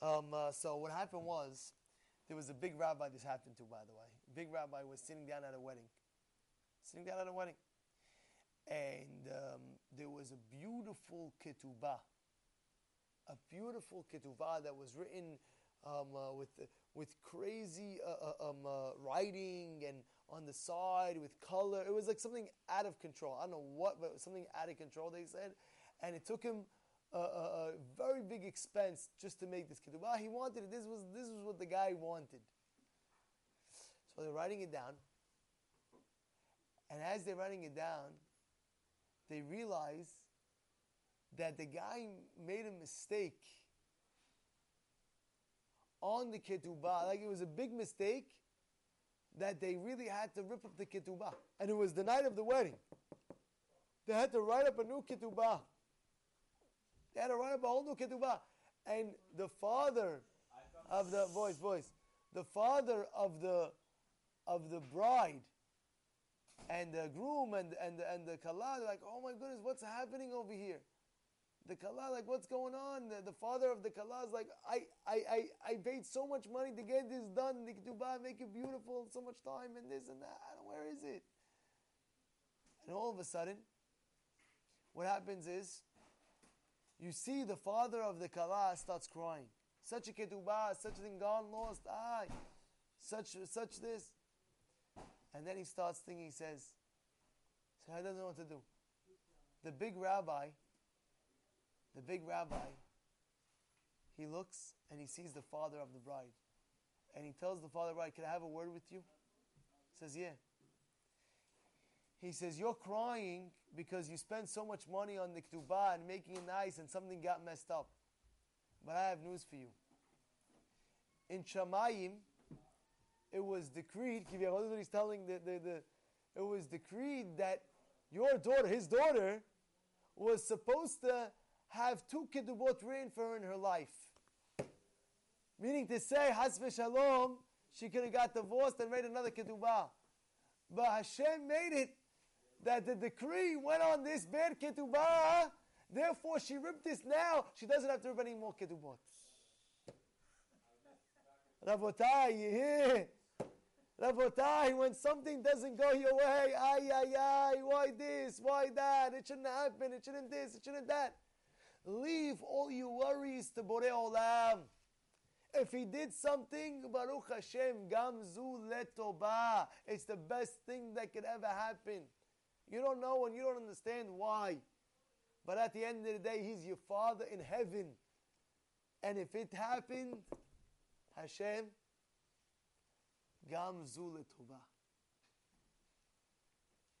Um, uh, so what happened was, there was a big rabbi this happened to, by the way. Big rabbi was sitting down at a wedding. Sitting down at a wedding. And um, there was a beautiful ketubah. A beautiful ketubah that was written um, uh, with, with crazy uh, uh, um, uh, writing and on the side with color. It was like something out of control. I don't know what, but something out of control, they said. And it took him a, a, a, very big expense just to make this ketubah. He wanted it. This was this was what the guy wanted. So they're writing it down, and as they're writing it down, they realize that the guy made a mistake on the ketubah. Like it was a big mistake that they really had to rip up the ketubah, and it was the night of the wedding. They had to write up a new ketubah. They had to write up a whole new ketubah. And the father of the voice, voice, the father of the of the bride and the groom and and and the kala, like, oh my goodness, what's happening over here? The kala, like, what's going on? The, the father of the kala is like, I, I, I, I paid so much money to get this done, the ketubah, make it beautiful, so much time and this and that. Where is it? And all of a sudden, what happens is you see the father of the kala starts crying. Such a ketubah, such a thing gone lost, ah, such such this. And then he starts thinking, he says, so I don't know what to do. The big rabbi, the big rabbi, he looks and he sees the father of the bride. And he tells the father the bride, Can I have a word with you? He says, Yeah. He says, You're crying because you spent so much money on the ketubah and making it nice and something got messed up. But I have news for you. In Shamayim, it was decreed, he's telling the, the, the, it was decreed that your daughter, his daughter, was supposed to have two ketubot written for her in her life. Meaning to say, Hasbe Shalom, she could have got divorced and made another ketubah. But Hashem made it that the decree went on this bad ketubah, therefore she ripped this now, she doesn't have to rip any more ketubot. Rabotai, you hear? Rabotai, when something doesn't go your way, ay, ay, ay, why this, why that, it shouldn't happen, it shouldn't this, it shouldn't that. Leave all your worries to Borei Olam. If he did something, Baruch Hashem, Gamzu Letoba. It's the best thing that could ever happen. You don't know and you don't understand why. But at the end of the day, He's your Father in heaven. And if it happened, Hashem, Gam Zu